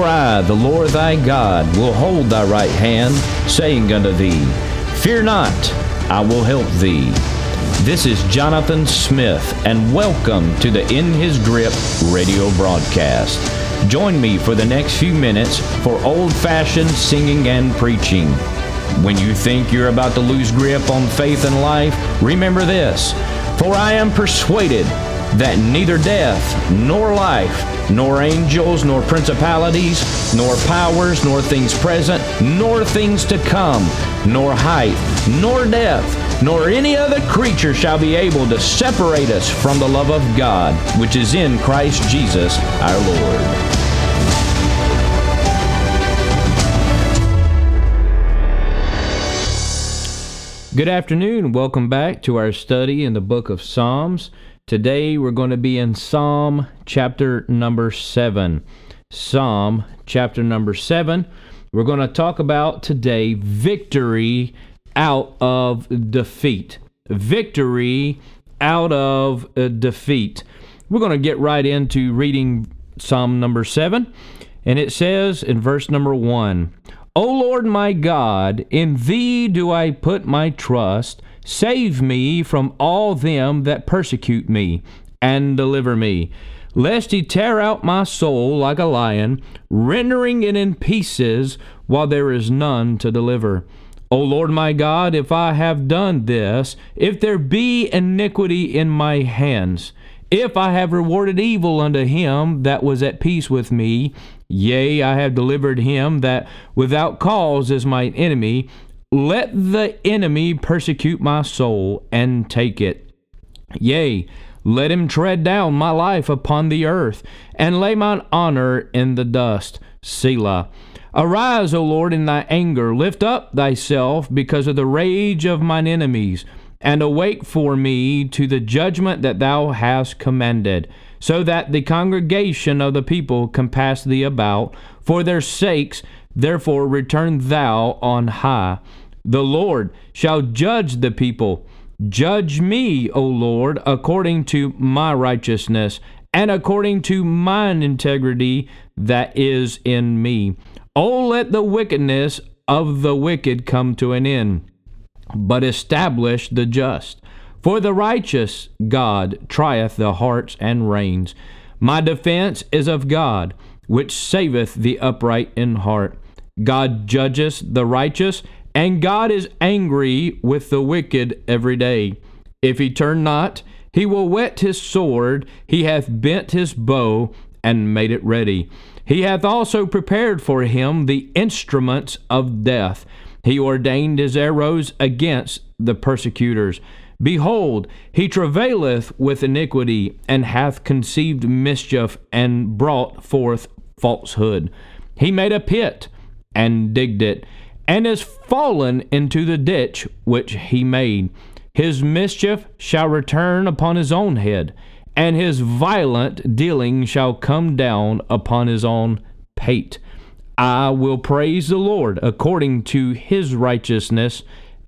For I, the Lord thy God, will hold thy right hand, saying unto thee, Fear not, I will help thee. This is Jonathan Smith, and welcome to the In His Grip radio broadcast. Join me for the next few minutes for old fashioned singing and preaching. When you think you're about to lose grip on faith and life, remember this For I am persuaded that neither death, nor life, nor angels, nor principalities, nor powers, nor things present, nor things to come, nor height, nor depth, nor any other creature shall be able to separate us from the love of God, which is in Christ Jesus our Lord. Good afternoon. Welcome back to our study in the book of Psalms. Today we're going to be in Psalm chapter number 7. Psalm chapter number 7. We're going to talk about today victory out of defeat. Victory out of uh, defeat. We're going to get right into reading Psalm number 7. And it says in verse number 1 O Lord my God, in thee do I put my trust. Save me from all them that persecute me, and deliver me. Lest he tear out my soul like a lion, rendering it in pieces, while there is none to deliver. O Lord my God, if I have done this, if there be iniquity in my hands, if I have rewarded evil unto him that was at peace with me, yea, I have delivered him that without cause is my enemy, let the enemy persecute my soul and take it. Yea, let him tread down my life upon the earth, and lay mine honor in the dust. Selah. Arise, O Lord, in thy anger, lift up thyself because of the rage of mine enemies and awake for me to the judgment that thou hast commanded, so that the congregation of the people compass thee about. For their sakes, therefore, return thou on high. The Lord shall judge the people. Judge me, O Lord, according to my righteousness and according to mine integrity that is in me. O let the wickedness of the wicked come to an end but establish the just. For the righteous God trieth the hearts and reins. My defense is of God, which saveth the upright in heart. God judgeth the righteous, and God is angry with the wicked every day. If he turn not, he will whet his sword, he hath bent his bow, and made it ready. He hath also prepared for him the instruments of death. He ordained his arrows against the persecutors. Behold, he travaileth with iniquity, and hath conceived mischief, and brought forth falsehood. He made a pit, and digged it, and is fallen into the ditch which he made. His mischief shall return upon his own head, and his violent dealing shall come down upon his own pate. I will praise the Lord according to his righteousness,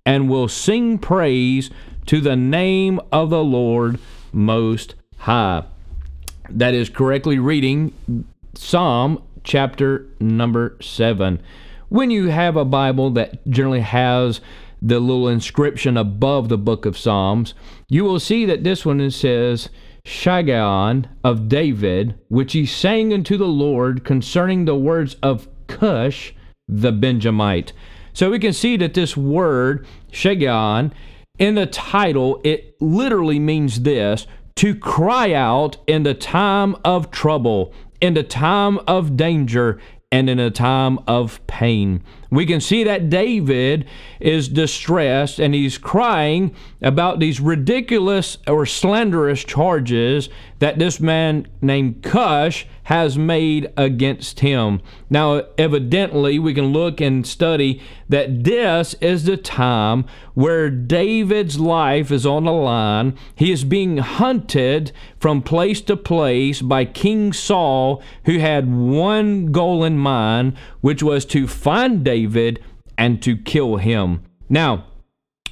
and will sing praise to the name of the Lord Most High. That is correctly reading Psalm chapter number 7. When you have a Bible that generally has the little inscription above the book of Psalms, you will see that this one says, Shiggaion of David, which he sang unto the Lord concerning the words of Cush the Benjamite. So we can see that this word, Shiggaion, in the title, it literally means this to cry out in the time of trouble, in the time of danger, and in a time of pain. We can see that David is distressed and he's crying about these ridiculous or slanderous charges that this man named Cush has made against him. Now, evidently, we can look and study that this is the time where David's life is on the line. He is being hunted from place to place by King Saul, who had one goal in mind, which was to find David and to kill him. Now,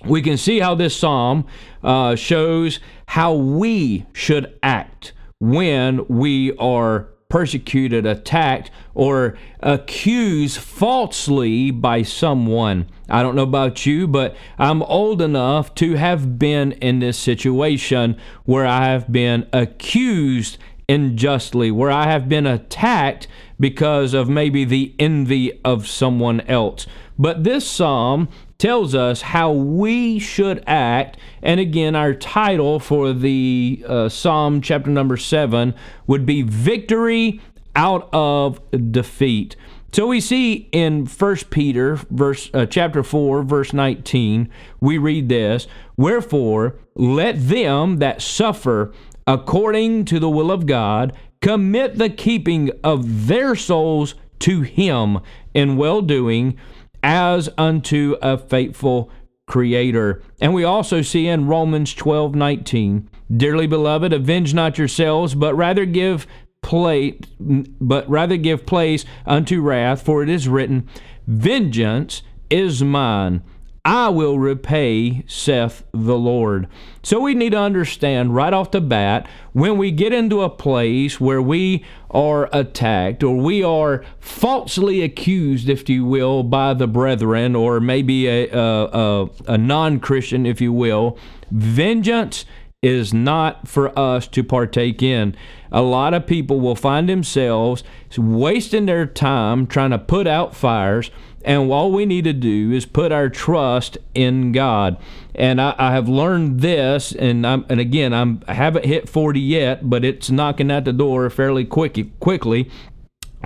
we can see how this psalm uh, shows how we should act when we are persecuted, attacked, or accused falsely by someone. I don't know about you, but I'm old enough to have been in this situation where I have been accused unjustly, where I have been attacked because of maybe the envy of someone else. But this psalm tells us how we should act. And again, our title for the uh, psalm, chapter number seven, would be Victory Out of Defeat. So we see in 1 Peter verse uh, chapter 4 verse 19 we read this wherefore let them that suffer according to the will of God, commit the keeping of their souls to Him in well doing as unto a faithful Creator. And we also see in Romans 12 19, Dearly beloved, avenge not yourselves, but rather give place, but rather give place unto wrath, for it is written, Vengeance is mine. I will repay, saith the Lord. So we need to understand right off the bat when we get into a place where we are attacked or we are falsely accused, if you will, by the brethren or maybe a, a, a, a non Christian, if you will, vengeance is not for us to partake in. A lot of people will find themselves wasting their time trying to put out fires and all we need to do is put our trust in God. And I, I have learned this, and I'm, and again, I'm, I haven't hit 40 yet, but it's knocking at the door fairly quick, quickly.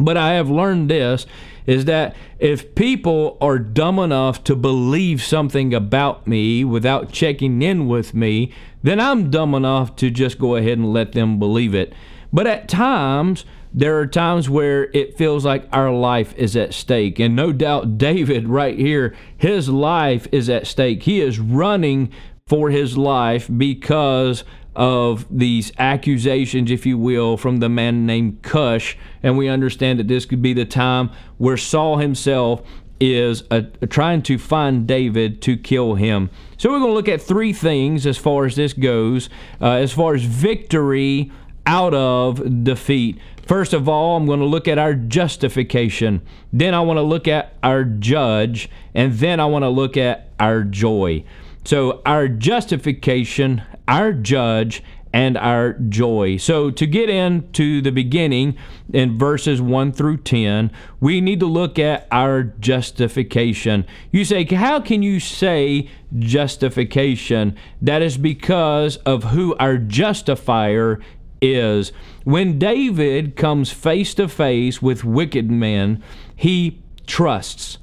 But I have learned this is that if people are dumb enough to believe something about me without checking in with me, then I'm dumb enough to just go ahead and let them believe it. But at times, there are times where it feels like our life is at stake. And no doubt, David, right here, his life is at stake. He is running for his life because of these accusations, if you will, from the man named Cush. And we understand that this could be the time where Saul himself is uh, trying to find David to kill him. So we're going to look at three things as far as this goes, uh, as far as victory out of defeat. First of all, I'm going to look at our justification. Then I want to look at our judge. And then I want to look at our joy. So, our justification, our judge, and our joy. So, to get into the beginning in verses 1 through 10, we need to look at our justification. You say, How can you say justification? That is because of who our justifier is when David comes face to face with wicked men, he trusts,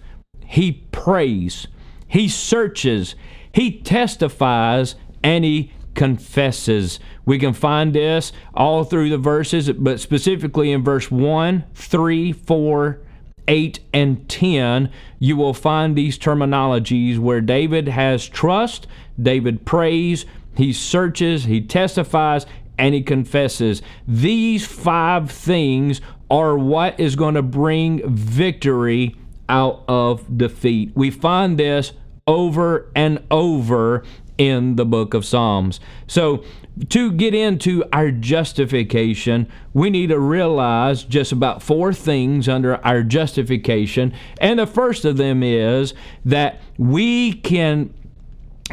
he prays, he searches, he testifies, and he confesses. We can find this all through the verses, but specifically in verse 1, 3, 4, 8, and 10, you will find these terminologies where David has trust, David prays, he searches, he testifies, and he confesses. These five things are what is going to bring victory out of defeat. We find this over and over in the book of Psalms. So, to get into our justification, we need to realize just about four things under our justification. And the first of them is that we can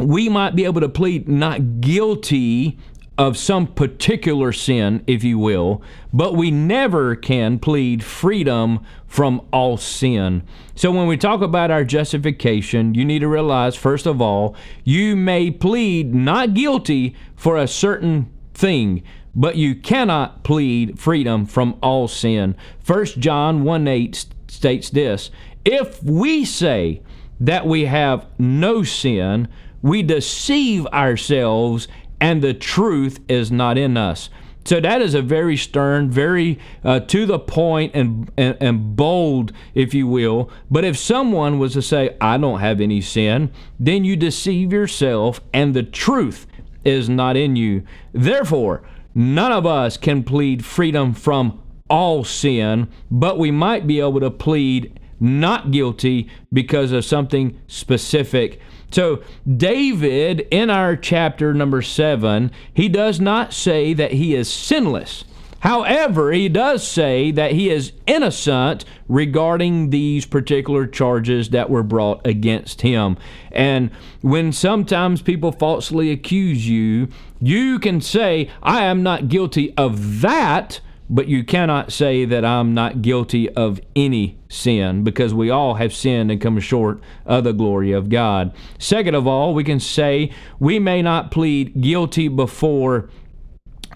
we might be able to plead not guilty of some particular sin, if you will, but we never can plead freedom from all sin. So when we talk about our justification, you need to realize, first of all, you may plead not guilty for a certain thing, but you cannot plead freedom from all sin. 1 John 1 8 states this If we say that we have no sin, we deceive ourselves and the truth is not in us. So that is a very stern, very uh, to the point and, and, and bold, if you will. But if someone was to say, I don't have any sin, then you deceive yourself and the truth is not in you. Therefore, none of us can plead freedom from all sin, but we might be able to plead not guilty because of something specific so, David, in our chapter number seven, he does not say that he is sinless. However, he does say that he is innocent regarding these particular charges that were brought against him. And when sometimes people falsely accuse you, you can say, I am not guilty of that but you cannot say that I'm not guilty of any sin because we all have sinned and come short of the glory of God. Second of all, we can say we may not plead guilty before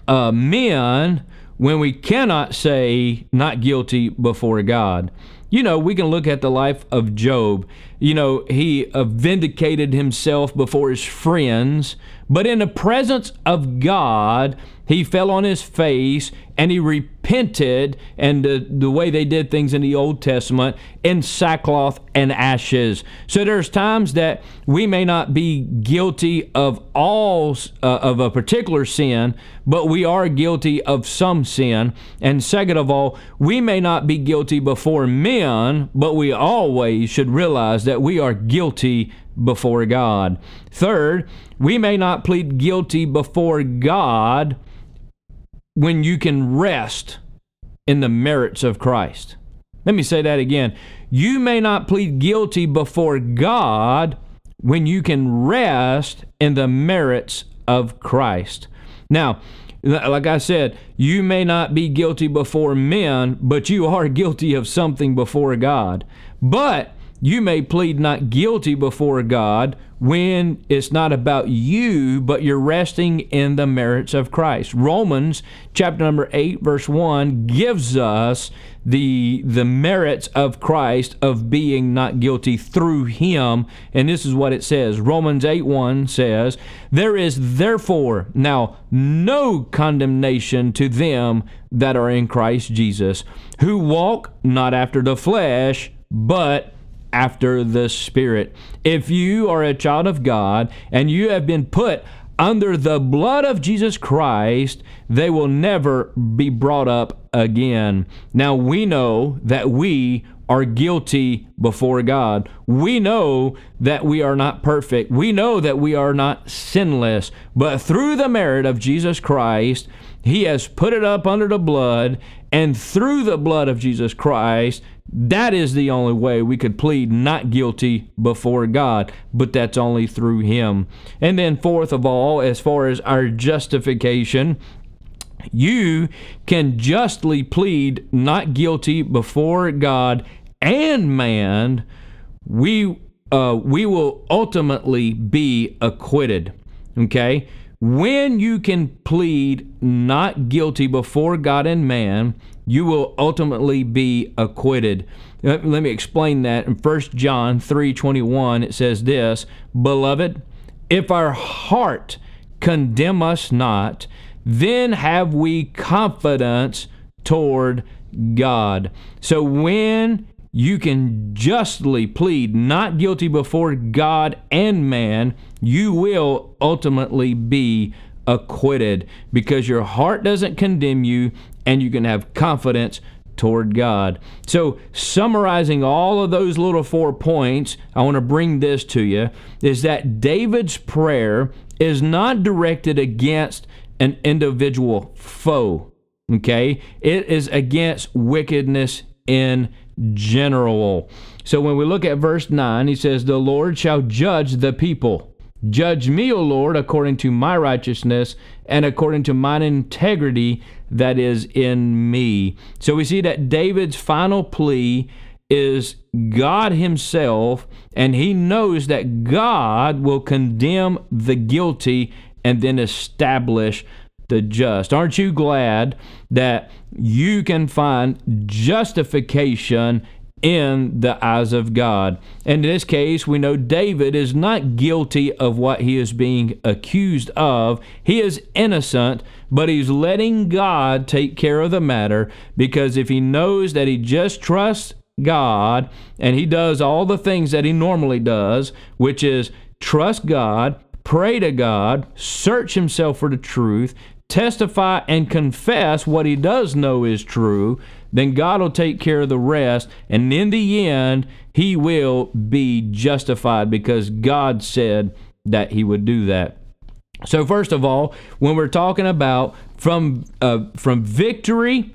uh, men when we cannot say not guilty before God. You know, we can look at the life of Job. You know, he uh, vindicated himself before his friends, but in the presence of God, he fell on his face and he repented and the, the way they did things in the Old Testament in sackcloth and ashes. So there's times that we may not be guilty of all uh, of a particular sin, but we are guilty of some sin. And second of all, we may not be guilty before men, but we always should realize that we are guilty before God. Third, we may not plead guilty before God when you can rest in the merits of Christ. Let me say that again. You may not plead guilty before God when you can rest in the merits of Christ. Now, like I said, you may not be guilty before men, but you are guilty of something before God. But you may plead not guilty before God when it's not about you, but you're resting in the merits of Christ. Romans chapter number 8 verse 1 gives us the the merits of Christ of being not guilty through him and this is what it says Romans 8 1 says there is therefore now no condemnation to them that are in Christ Jesus who walk not after the flesh but after the Spirit. If you are a child of God and you have been put under the blood of Jesus Christ, they will never be brought up again. Now we know that we are guilty before God. We know that we are not perfect. We know that we are not sinless. But through the merit of Jesus Christ, He has put it up under the blood, and through the blood of Jesus Christ, that is the only way we could plead not guilty before God, but that's only through Him. And then, fourth of all, as far as our justification, you can justly plead not guilty before God and man. We uh, we will ultimately be acquitted. Okay? When you can plead not guilty before God and man, you will ultimately be acquitted. Let me explain that. In 1 John 3:21 it says this, "Beloved, if our heart condemn us not, then have we confidence toward God." So when you can justly plead not guilty before God and man, you will ultimately be acquitted because your heart doesn't condemn you and you can have confidence toward God. So, summarizing all of those little four points, I want to bring this to you is that David's prayer is not directed against an individual foe. Okay? It is against wickedness in general. So when we look at verse 9, he says, The Lord shall judge the people. Judge me, O Lord, according to my righteousness and according to mine integrity that is in me. So we see that David's final plea is God Himself, and he knows that God will condemn the guilty and then establish the just. Aren't you glad that you can find justification in the eyes of God. And in this case, we know David is not guilty of what he is being accused of. He is innocent, but he's letting God take care of the matter because if he knows that he just trusts God and he does all the things that he normally does, which is trust God, pray to God, search himself for the truth, testify and confess what he does know is true, then God will take care of the rest. And in the end, he will be justified because God said that he would do that. So first of all, when we're talking about from uh, from victory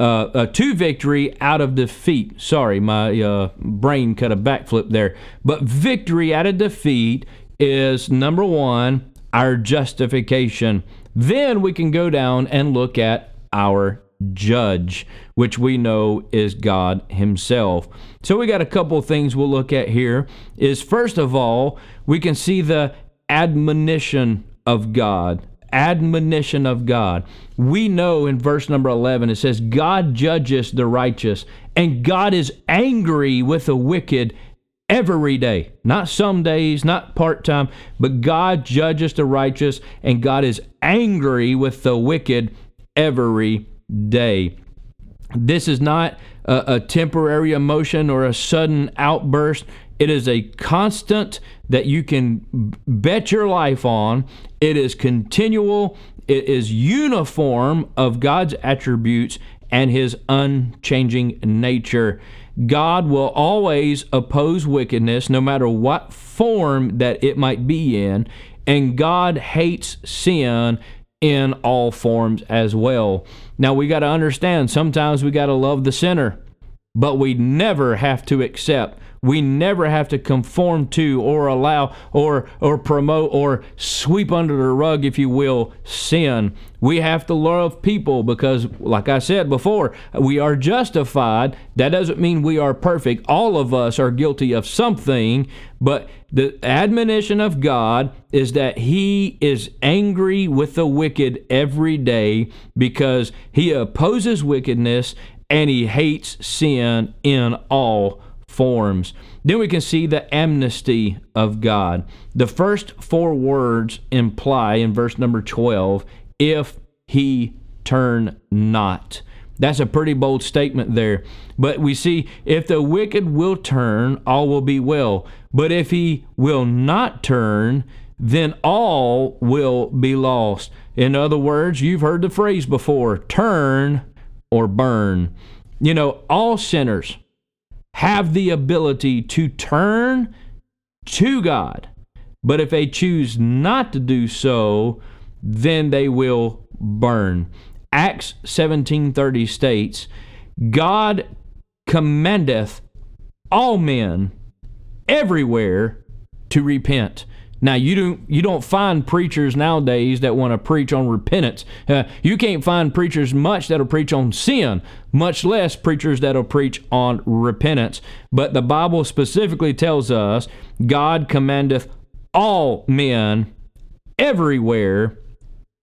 uh, uh, to victory out of defeat. Sorry, my uh, brain cut a backflip there. But victory out of defeat is number one, our justification. Then we can go down and look at our judge, which we know is God Himself. So we got a couple things we'll look at here. Is first of all, we can see the admonition of God. Admonition of God. We know in verse number 11 it says, God judges the righteous, and God is angry with the wicked every day. Not some days, not part time, but God judges the righteous, and God is angry with the wicked every day. This is not a, a temporary emotion or a sudden outburst. It is a constant that you can bet your life on. It is continual, it is uniform of God's attributes and his unchanging nature. God will always oppose wickedness, no matter what form that it might be in, and God hates sin in all forms as well. Now we got to understand sometimes we got to love the sinner, but we never have to accept we never have to conform to or allow or or promote or sweep under the rug if you will sin. We have to love people because like i said before we are justified. That doesn't mean we are perfect. All of us are guilty of something but the admonition of god is that he is angry with the wicked every day because he opposes wickedness and he hates sin in all forms. Then we can see the amnesty of God. The first four words imply in verse number 12 if he turn not. That's a pretty bold statement there. But we see if the wicked will turn, all will be well. But if he will not turn, then all will be lost. In other words, you've heard the phrase before turn or burn. You know, all sinners have the ability to turn to God. But if they choose not to do so, then they will burn. Acts 17:30 states, God commandeth all men everywhere to repent. Now you don't you don't find preachers nowadays that want to preach on repentance. Uh, you can't find preachers much that'll preach on sin, much less preachers that'll preach on repentance. But the Bible specifically tells us God commandeth all men everywhere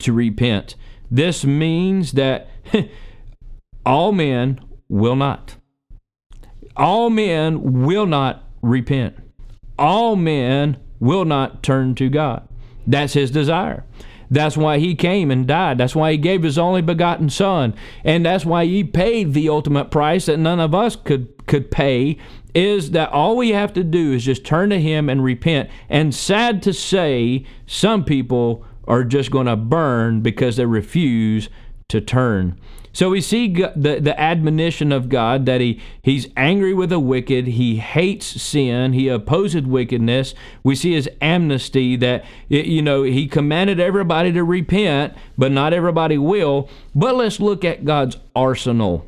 to repent. This means that all men will not. All men will not repent. All men will not turn to God. That's his desire. That's why he came and died. That's why he gave his only begotten son. And that's why he paid the ultimate price that none of us could could pay is that all we have to do is just turn to him and repent. And sad to say, some people are just going to burn because they refuse to turn. So we see the, the admonition of God that he, he's angry with the wicked, he hates sin, he opposes wickedness. We see his amnesty that, you know, he commanded everybody to repent, but not everybody will. But let's look at God's arsenal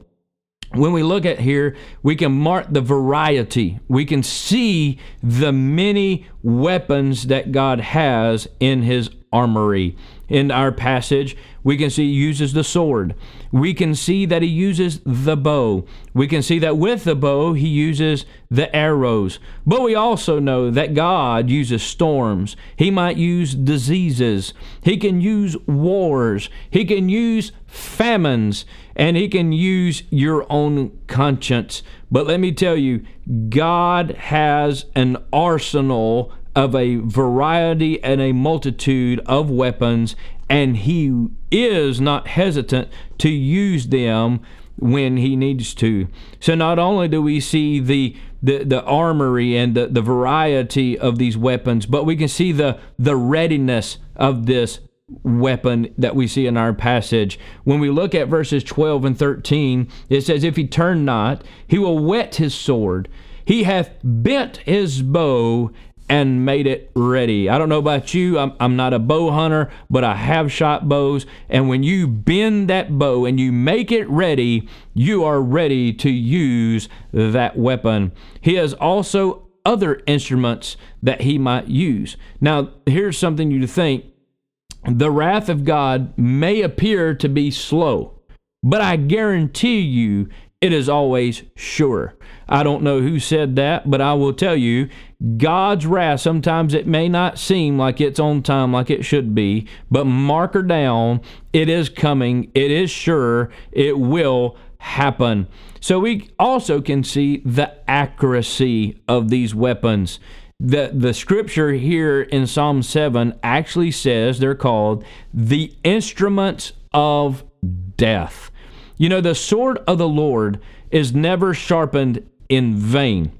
when we look at here, we can mark the variety. We can see the many weapons that God has in his armory. In our passage, we can see he uses the sword. We can see that he uses the bow. We can see that with the bow, he uses the arrows. But we also know that God uses storms. He might use diseases. He can use wars. He can use famines. And he can use your own conscience. But let me tell you, God has an arsenal of a variety and a multitude of weapons, and he is not hesitant to use them when he needs to. So not only do we see the the, the armory and the, the variety of these weapons, but we can see the the readiness of this weapon that we see in our passage. When we look at verses 12 and 13, it says, If he turn not, he will whet his sword. He hath bent his bow and made it ready. I don't know about you, I'm, I'm not a bow hunter, but I have shot bows. And when you bend that bow and you make it ready, you are ready to use that weapon. He has also other instruments that he might use. Now, here's something you think the wrath of God may appear to be slow, but I guarantee you it is always sure. I don't know who said that, but I will tell you God's wrath, sometimes it may not seem like it's on time like it should be, but mark her down. It is coming. It is sure. It will happen. So we also can see the accuracy of these weapons. The, the scripture here in Psalm 7 actually says they're called the instruments of death. You know, the sword of the Lord is never sharpened in vain.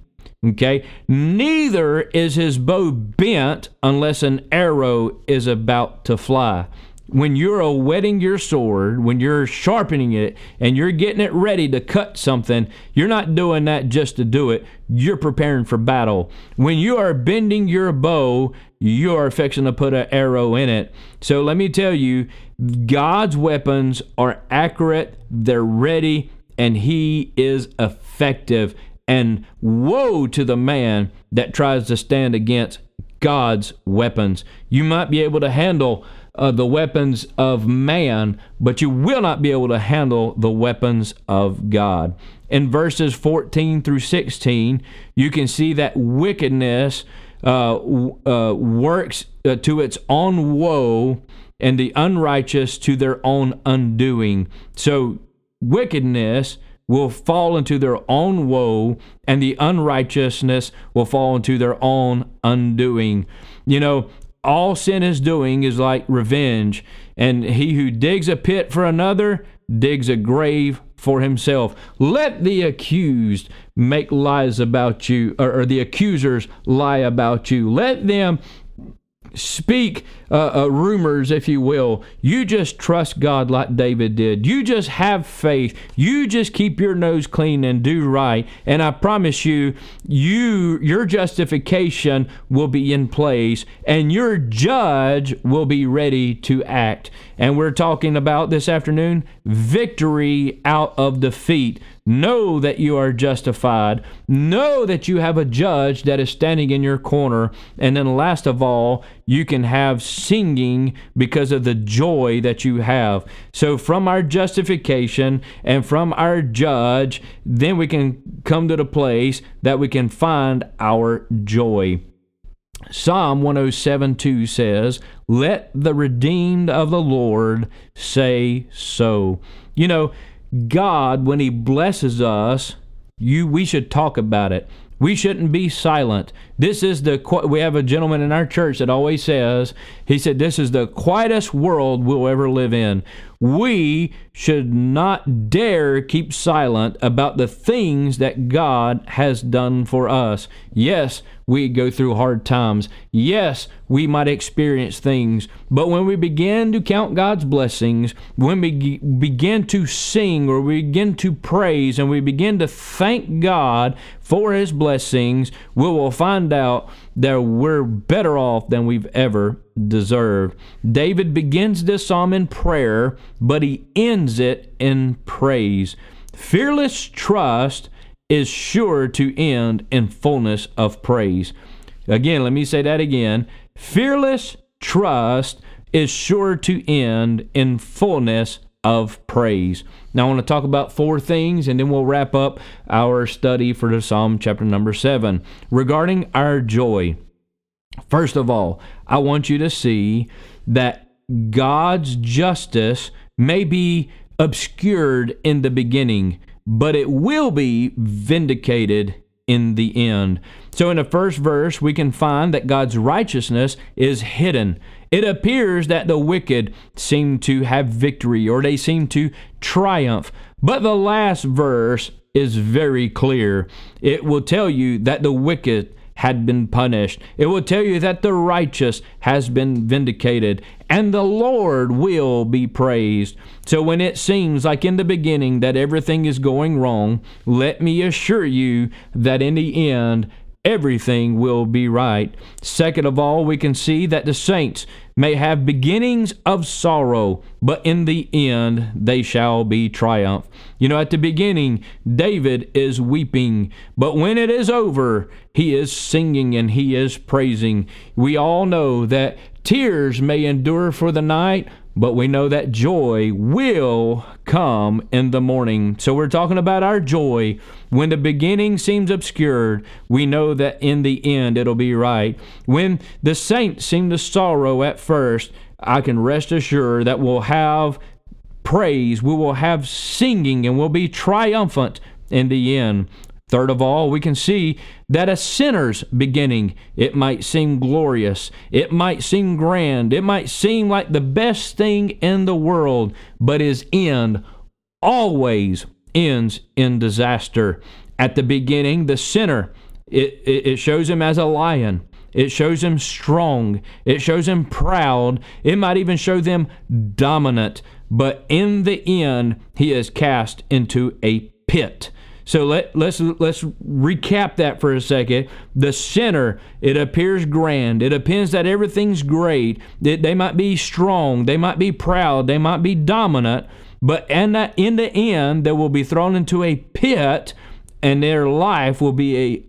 Okay? Neither is his bow bent unless an arrow is about to fly. When you're whetting your sword, when you're sharpening it, and you're getting it ready to cut something, you're not doing that just to do it. You're preparing for battle. When you are bending your bow, you are fixing to put an arrow in it. So let me tell you, God's weapons are accurate, they're ready, and He is effective. And woe to the man that tries to stand against God's weapons. You might be able to handle uh, the weapons of man, but you will not be able to handle the weapons of God. In verses 14 through 16, you can see that wickedness uh, uh, works uh, to its own woe and the unrighteous to their own undoing. So, wickedness will fall into their own woe, and the unrighteousness will fall into their own undoing. You know, all sin is doing is like revenge, and he who digs a pit for another digs a grave for himself. Let the accused make lies about you, or, or the accusers lie about you. Let them speak uh, uh, rumors, if you will. You just trust God like David did. You just have faith. You just keep your nose clean and do right. And I promise you, you your justification will be in place, and your judge will be ready to act. And we're talking about this afternoon victory out of defeat. Know that you are justified. Know that you have a judge that is standing in your corner. And then, last of all, you can have singing because of the joy that you have. So, from our justification and from our judge, then we can come to the place that we can find our joy. Psalm 107 2 says, Let the redeemed of the Lord say so. You know, God, when He blesses us, you we should talk about it. We shouldn't be silent. This is the we have a gentleman in our church that always says, he said this is the quietest world we'll ever live in. We should not dare keep silent about the things that God has done for us. Yes, we go through hard times. Yes, we might experience things. But when we begin to count God's blessings, when we begin to sing or we begin to praise and we begin to thank God for His blessings, we will find out that we're better off than we've ever deserved. David begins this psalm in prayer, but he ends it in praise. Fearless trust is sure to end in fullness of praise. Again, let me say that again. Fearless trust is sure to end in fullness of praise. Now, I want to talk about four things and then we'll wrap up our study for the Psalm chapter number seven. Regarding our joy, first of all, I want you to see that God's justice may be obscured in the beginning, but it will be vindicated in the end. So, in the first verse, we can find that God's righteousness is hidden. It appears that the wicked seem to have victory or they seem to triumph. But the last verse is very clear. It will tell you that the wicked had been punished. It will tell you that the righteous has been vindicated and the Lord will be praised. So when it seems like in the beginning that everything is going wrong, let me assure you that in the end, everything will be right. Second of all, we can see that the saints may have beginnings of sorrow, but in the end they shall be triumph. You know, at the beginning, David is weeping, but when it is over, he is singing and he is praising. We all know that tears may endure for the night, but we know that joy will come in the morning. So we're talking about our joy. When the beginning seems obscured, we know that in the end it'll be right. When the saints seem to sorrow at first, I can rest assured that we'll have praise, we will have singing, and we'll be triumphant in the end. Third of all, we can see that a sinner's beginning, it might seem glorious, it might seem grand, it might seem like the best thing in the world, but his end always ends in disaster. At the beginning, the sinner, it, it, shows him as a lion. It shows him strong. It shows him proud. It might even show them dominant. But in the end, he is cast into a pit. So let let's let's recap that for a second. The sinner, it appears grand. It appears that everything's great. That they might be strong. They might be proud. They might be dominant. But the, in the end, they will be thrown into a pit, and their life will be a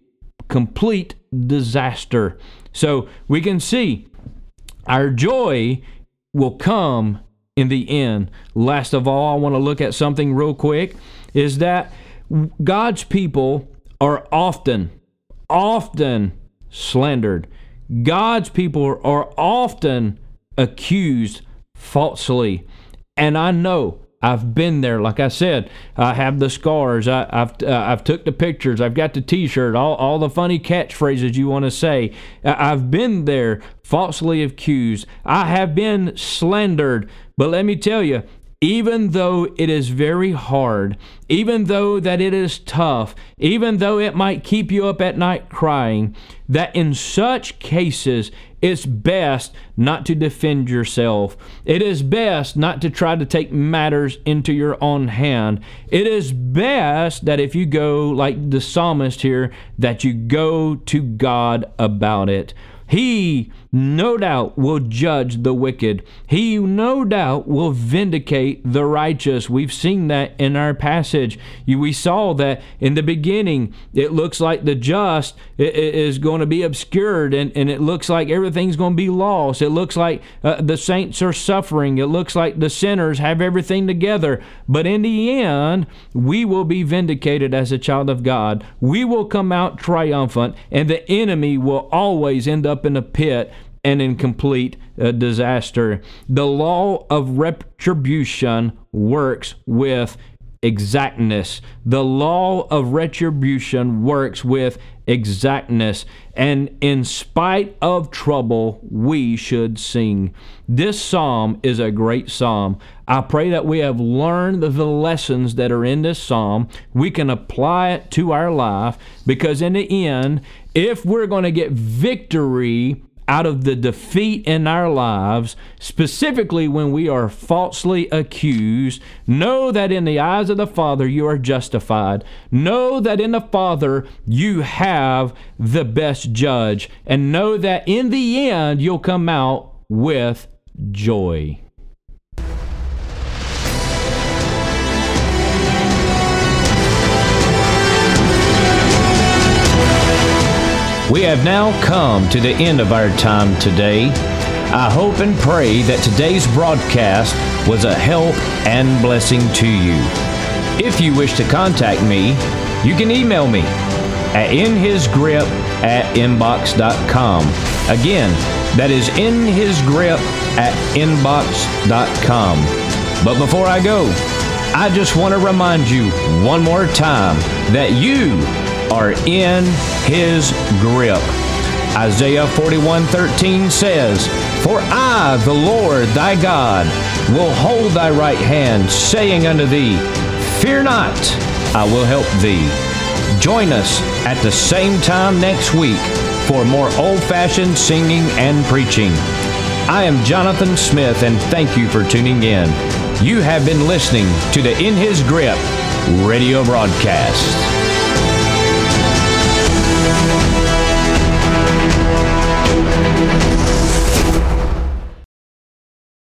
complete disaster. So we can see our joy will come in the end. Last of all, I want to look at something real quick. Is that God's people are often, often slandered. God's people are often accused falsely. And I know I've been there. Like I said, I have the scars. I, have uh, I've took the pictures. I've got the T-shirt. All all the funny catchphrases you want to say. I've been there, falsely accused. I have been slandered. But let me tell you, even though it is very hard, even though that it is tough, even though it might keep you up at night crying, that in such cases it's best not to defend yourself. It is best not to try to take matters into your own hand. It is best that if you go like the psalmist here, that you go to God about it. He no doubt will judge the wicked. He no doubt will vindicate the righteous. We've seen that in our passage. We saw that in the beginning. It looks like the just is going to be obscured and, and it looks like everything's going to be lost. It looks like uh, the saints are suffering. It looks like the sinners have everything together. But in the end, we will be vindicated as a child of God. We will come out triumphant, and the enemy will always end up in a pit and in complete uh, disaster. The law of retribution works with exactness. The law of retribution works with exactness. And in spite of trouble, we should sing. This psalm is a great psalm. I pray that we have learned the lessons that are in this psalm. We can apply it to our life because, in the end, if we're going to get victory out of the defeat in our lives, specifically when we are falsely accused, know that in the eyes of the Father you are justified. Know that in the Father you have the best judge. And know that in the end you'll come out with joy. We have now come to the end of our time today. I hope and pray that today's broadcast was a help and blessing to you. If you wish to contact me, you can email me at inhisgrip at inbox.com. Again, that is inhisgrip at inbox.com. But before I go, I just want to remind you one more time that you are in his grip. Isaiah 41:13 says, "For I, the Lord thy God, will hold thy right hand, saying unto thee, Fear not, I will help thee." Join us at the same time next week for more old-fashioned singing and preaching. I am Jonathan Smith and thank you for tuning in. You have been listening to the In His Grip radio broadcast.